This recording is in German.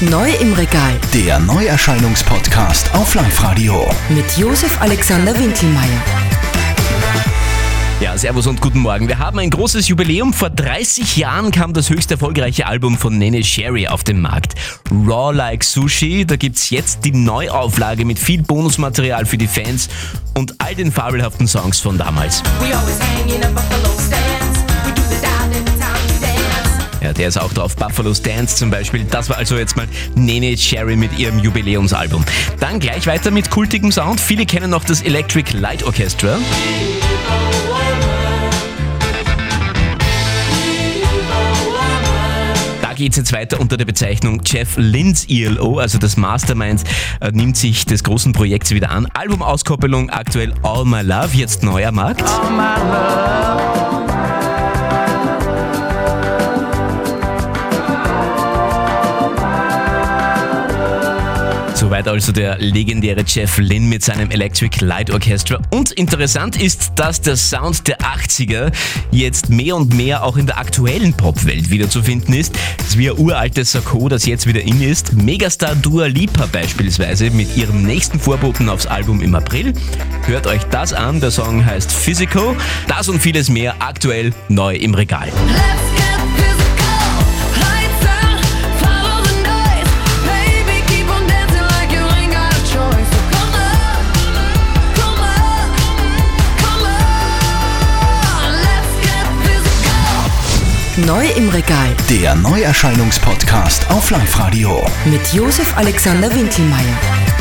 Neu im Regal Der Neuerscheinungspodcast auf Live-Radio. mit Josef Alexander Winkelmeier. Ja, servus und guten Morgen. Wir haben ein großes Jubiläum. Vor 30 Jahren kam das höchst erfolgreiche Album von Nene Sherry auf den Markt. Raw Like Sushi. Da gibt's jetzt die Neuauflage mit viel Bonusmaterial für die Fans und all den fabelhaften Songs von damals. We der ist auch drauf. Buffalo's Dance zum Beispiel. Das war also jetzt mal Nene Sherry mit ihrem Jubiläumsalbum. Dann gleich weiter mit kultigem Sound. Viele kennen noch das Electric Light Orchestra. Da geht es jetzt weiter unter der Bezeichnung Jeff Lynns ELO, also das Mastermind, äh, nimmt sich des großen Projekts wieder an. Albumauskoppelung aktuell All My Love, jetzt neu am Markt. Soweit also der legendäre Jeff Lynn mit seinem Electric Light Orchestra. Und interessant ist, dass der Sound der 80er jetzt mehr und mehr auch in der aktuellen Popwelt wiederzufinden ist. Das ist wie ein uraltes Sakko, das jetzt wieder in ist. Megastar Dua Lipa beispielsweise mit ihrem nächsten Vorboten aufs Album im April. Hört euch das an, der Song heißt Physical. Das und vieles mehr aktuell neu im Regal. Let's Neu im Regal Der Neuerscheinungspodcast auf Live-Radio. mit Josef Alexander Winkelmeier.